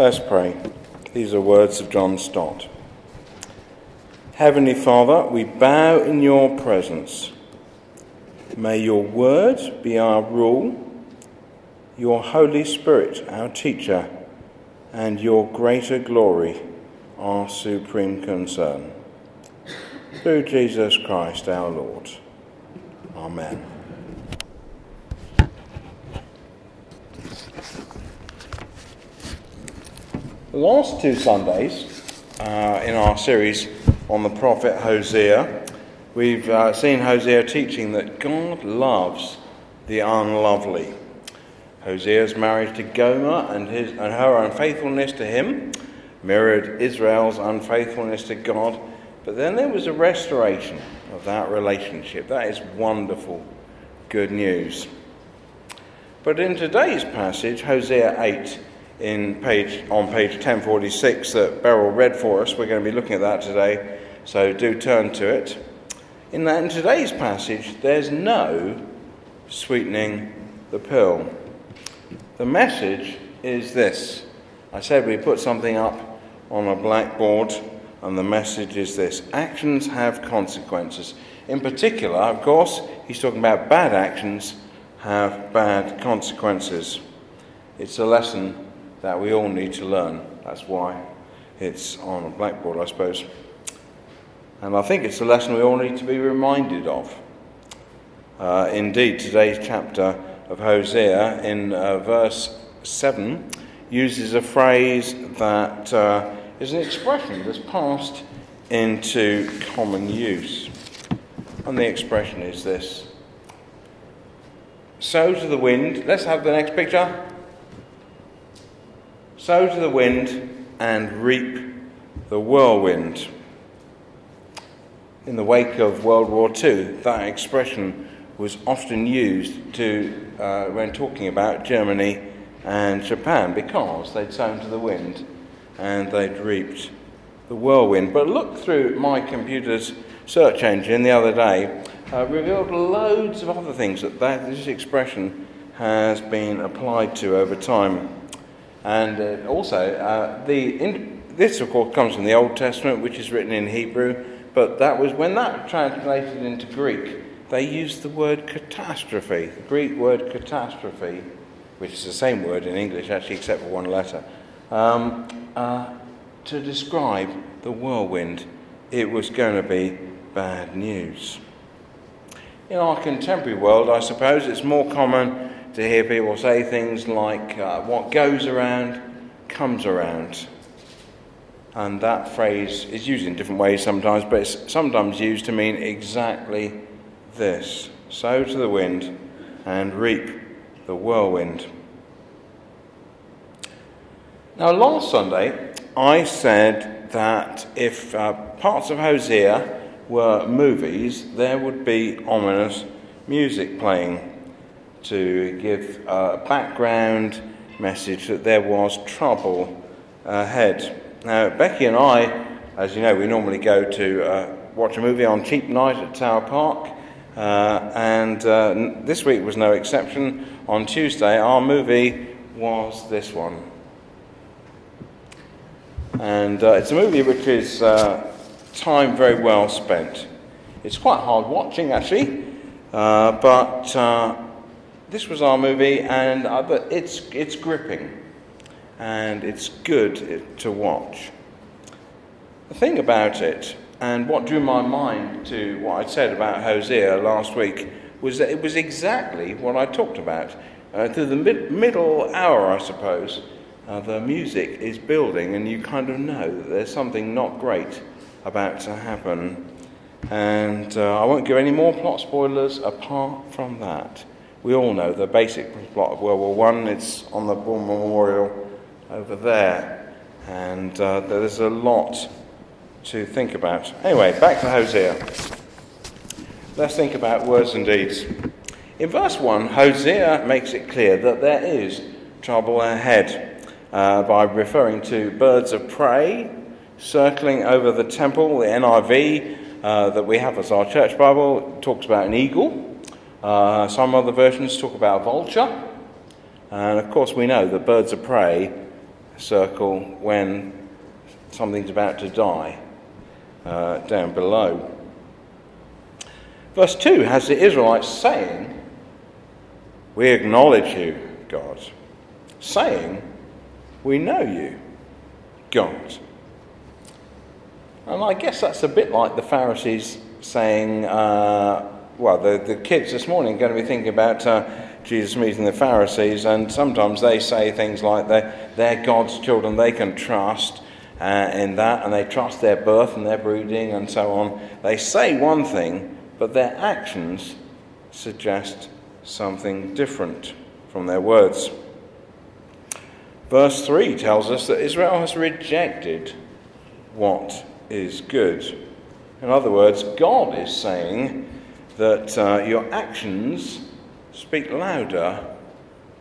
Let's pray. These are words of John Stott. Heavenly Father, we bow in your presence. May your word be our rule, your Holy Spirit our teacher, and your greater glory our supreme concern. Through Jesus Christ our Lord. Amen. The last two Sundays uh, in our series on the prophet Hosea, we've uh, seen Hosea teaching that God loves the unlovely. Hosea's marriage to Gomer and, his, and her unfaithfulness to him mirrored Israel's unfaithfulness to God, but then there was a restoration of that relationship. That is wonderful, good news. But in today's passage, Hosea 8, in page, on page 1046 that Beryl read for us. We're going to be looking at that today, so do turn to it. In, that, in today's passage, there's no sweetening the pill. The message is this. I said we put something up on a blackboard, and the message is this actions have consequences. In particular, of course, he's talking about bad actions have bad consequences. It's a lesson that we all need to learn. That's why it's on a blackboard, I suppose. And I think it's a lesson we all need to be reminded of. Uh, indeed, today's chapter of Hosea, in uh, verse 7, uses a phrase that uh, is an expression that's passed into common use. And the expression is this Sow to the wind. Let's have the next picture sow to the wind and reap the whirlwind. In the wake of World War II, that expression was often used to, uh, when talking about Germany and Japan because they'd sown to the wind and they'd reaped the whirlwind. But look through my computer's search engine the other day, uh, revealed loads of other things that, that this expression has been applied to over time. And uh, also, uh, the in, this, of course, comes from the Old Testament, which is written in Hebrew, but that was when that translated into Greek, they used the word catastrophe, the Greek word catastrophe, which is the same word in English, actually, except for one letter, um, uh, to describe the whirlwind. It was going to be bad news. In our contemporary world, I suppose it's more common to hear people say things like, uh, what goes around comes around. And that phrase is used in different ways sometimes, but it's sometimes used to mean exactly this sow to the wind and reap the whirlwind. Now, last Sunday, I said that if uh, parts of Hosea were movies, there would be ominous music playing to give a background message that there was trouble ahead. Now, Becky and I, as you know, we normally go to uh, watch a movie on cheap night at Tower Park, uh, and uh, this week was no exception. On Tuesday, our movie was this one. And uh, it's a movie which is uh, time very well spent. It's quite hard watching, actually, uh, but this was our movie, and uh, it's, it's gripping and it's good to watch. The thing about it, and what drew my mind to what I'd said about Hosea last week, was that it was exactly what I talked about. Uh, through the mid- middle hour, I suppose, uh, the music is building, and you kind of know that there's something not great about to happen. And uh, I won't give any more plot spoilers apart from that. We all know the basic plot of World War One. It's on the War Memorial over there, and uh, there's a lot to think about. Anyway, back to Hosea. Let's think about words and deeds. In verse 1, Hosea makes it clear that there is trouble ahead uh, by referring to birds of prey circling over the temple. The NIV uh, that we have as our church Bible talks about an eagle. Uh, some other versions talk about vulture. And of course, we know that birds of prey circle when something's about to die uh, down below. Verse 2 has the Israelites saying, We acknowledge you, God. Saying, We know you, God. And I guess that's a bit like the Pharisees saying, uh, well, the, the kids this morning are going to be thinking about uh, Jesus meeting the Pharisees, and sometimes they say things like they're, they're God's children, they can trust uh, in that, and they trust their birth and their breeding and so on. They say one thing, but their actions suggest something different from their words. Verse 3 tells us that Israel has rejected what is good. In other words, God is saying that uh, your actions speak louder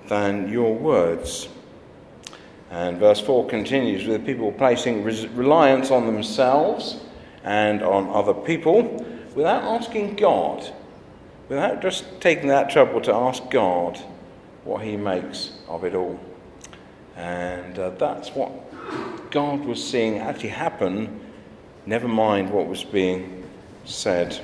than your words. And verse 4 continues with people placing reliance on themselves and on other people without asking God, without just taking that trouble to ask God what He makes of it all. And uh, that's what God was seeing actually happen never mind what was being said.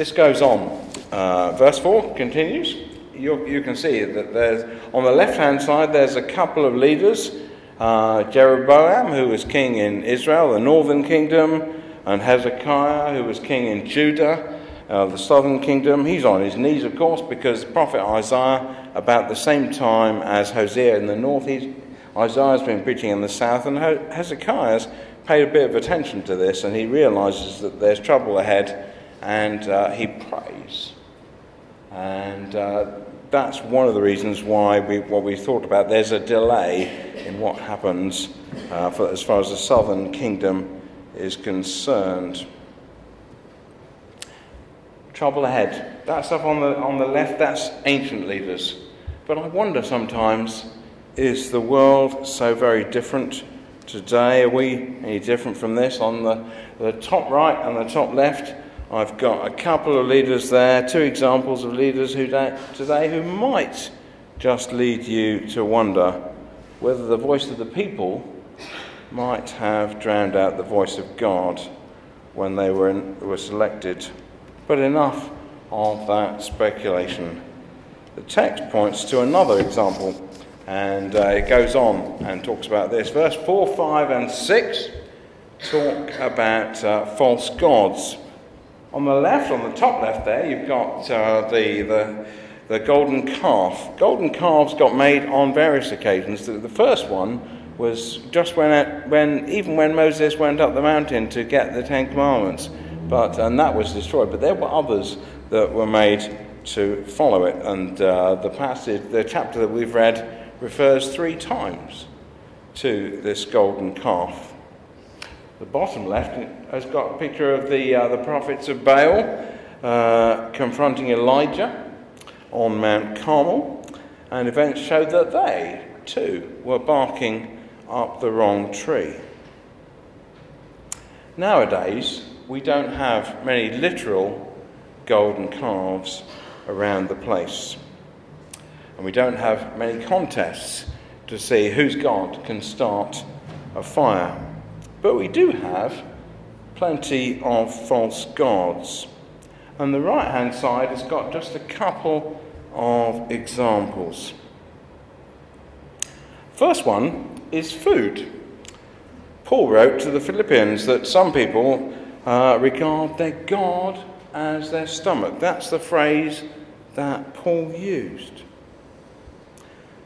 This goes on. Uh, verse 4 continues. You, you, can see that there's, on the left hand side, there's a couple of leaders uh, Jeroboam, who was king in Israel, the northern kingdom, and Hezekiah, who was king in Judah, uh, the southern kingdom. He's on his knees, of course, because the prophet Isaiah, about the same time as Hosea in the north, he's, Isaiah's been preaching in the south, and Hezekiah's paid a bit of attention to this, and he realizes that there's trouble ahead, and uh, he prays. And uh, that's one of the reasons why we, what we thought about there's a delay in what happens uh, for, as far as the southern kingdom is concerned. Trouble ahead. That stuff on the, on the left, that's ancient leaders. But I wonder sometimes is the world so very different today? Are we any different from this? On the, the top right and the top left, I've got a couple of leaders there, two examples of leaders who today who might just lead you to wonder whether the voice of the people might have drowned out the voice of God when they were, in, were selected. But enough of that speculation. The text points to another example and uh, it goes on and talks about this. Verse 4, 5, and 6 talk about uh, false gods. On the left, on the top left there, you've got uh, the, the, the golden calf. Golden calves got made on various occasions. The, the first one was just when, it, when, even when Moses went up the mountain to get the Ten Commandments, but, and that was destroyed. But there were others that were made to follow it. And uh, the passage, the chapter that we've read, refers three times to this golden calf. The bottom left has got a picture of the, uh, the prophets of Baal uh, confronting Elijah on Mount Carmel, and events showed that they, too, were barking up the wrong tree. Nowadays, we don't have many literal golden calves around the place. And we don't have many contests to see whose God can start a fire. But we do have plenty of false gods. And the right hand side has got just a couple of examples. First one is food. Paul wrote to the Philippians that some people uh, regard their God as their stomach. That's the phrase that Paul used.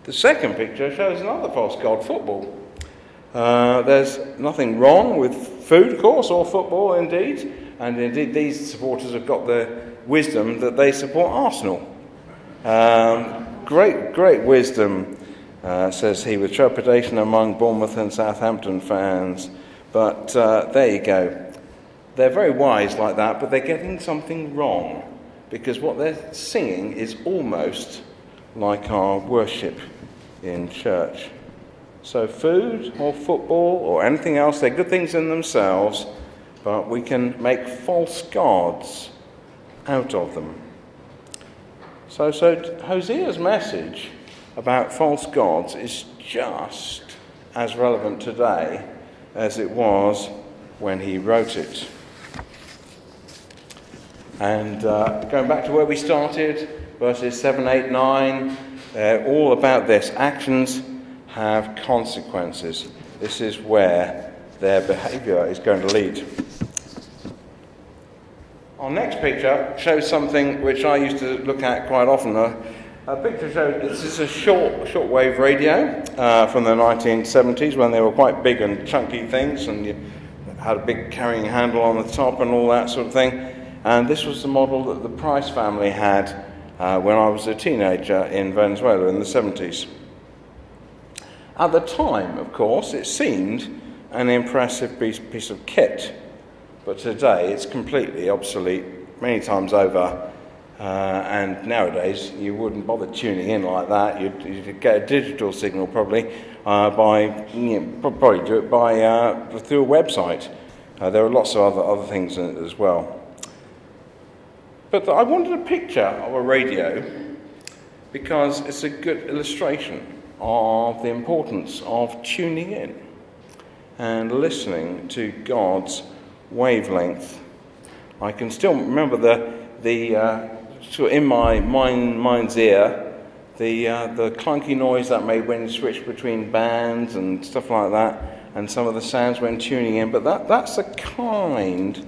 The second picture shows another false god, football. Uh, there's nothing wrong with food, of course, or football, indeed. And indeed, these supporters have got the wisdom that they support Arsenal. Um, great, great wisdom, uh, says he, with trepidation among Bournemouth and Southampton fans. But uh, there you go. They're very wise like that, but they're getting something wrong because what they're singing is almost like our worship in church. So, food or football or anything else, they're good things in themselves, but we can make false gods out of them. So, so Hosea's message about false gods is just as relevant today as it was when he wrote it. And uh, going back to where we started, verses 7, 8, 9, uh, all about this. Actions have consequences. This is where their behaviour is going to lead. Our next picture shows something which I used to look at quite often. Uh, a picture shows this is a short shortwave radio uh, from the 1970s when they were quite big and chunky things, and you had a big carrying handle on the top and all that sort of thing. And this was the model that the Price family had uh, when I was a teenager in Venezuela in the 70s. At the time, of course, it seemed an impressive piece, of kit, but today it's completely obsolete many times over uh, and nowadays, you wouldn't bother tuning in like that. You'd, you'd get a digital signal probably uh, by you know, probably do it by uh, through a website. Uh, there are lots of other other things as well. But I wanted a picture of a radio because it's a good illustration of the importance of tuning in and listening to God's wavelength. I can still remember the the uh, in my mind, mind's ear the, uh, the clunky noise that made when you switched between bands and stuff like that, and some of the sounds when tuning in. But that, that's the kind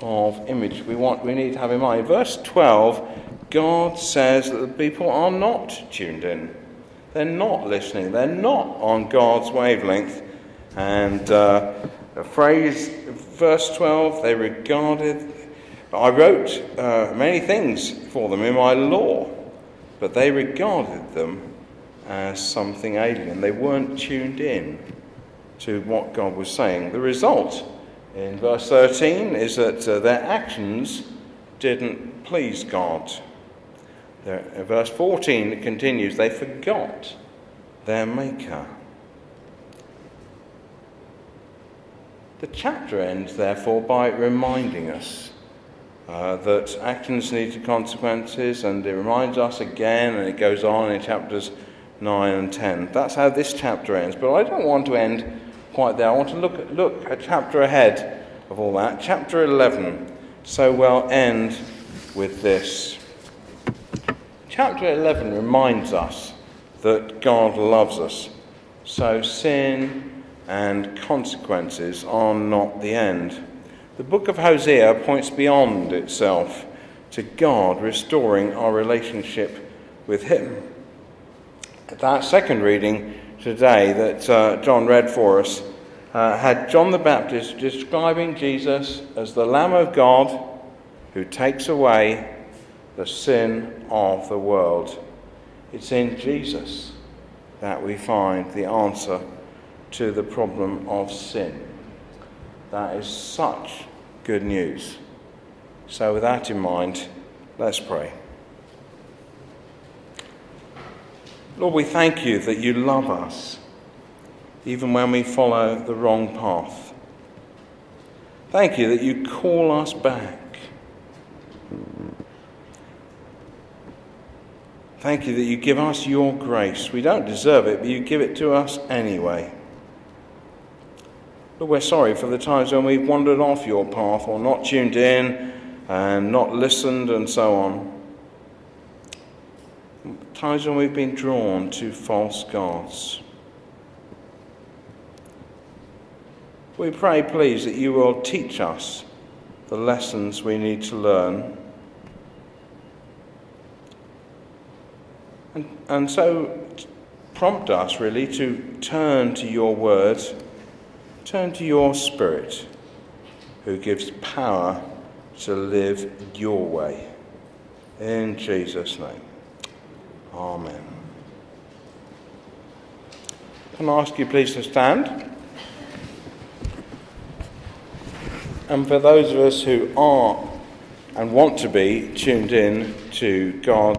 of image we want, we need to have in mind. Verse 12, God says that the people are not tuned in. They're not listening. They're not on God's wavelength. And uh, a phrase, verse 12, they regarded I wrote uh, many things for them in my law, but they regarded them as something alien. They weren't tuned in to what God was saying. The result in verse 13 is that uh, their actions didn't please God. Verse 14, it continues, they forgot their Maker. The chapter ends, therefore, by reminding us uh, that actions need consequences, and it reminds us again, and it goes on in chapters 9 and 10. That's how this chapter ends. But I don't want to end quite there. I want to look at, look a chapter ahead of all that. Chapter 11. So we'll end with this. Chapter 11 reminds us that God loves us. So sin and consequences are not the end. The book of Hosea points beyond itself to God restoring our relationship with Him. That second reading today that uh, John read for us uh, had John the Baptist describing Jesus as the Lamb of God who takes away the sin of the world. It's in Jesus that we find the answer to the problem of sin. That is such good news. So, with that in mind, let's pray. Lord, we thank you that you love us, even when we follow the wrong path. Thank you that you call us back. Thank you that you give us your grace. We don't deserve it, but you give it to us anyway. But we're sorry for the times when we've wandered off your path or not tuned in and not listened and so on. Times when we've been drawn to false gods. We pray, please, that you will teach us the lessons we need to learn. And, and so prompt us, really, to turn to your words Turn to your Spirit, who gives power to live your way. In Jesus' name. Amen. Can I ask you please to stand? And for those of us who are and want to be tuned in to God.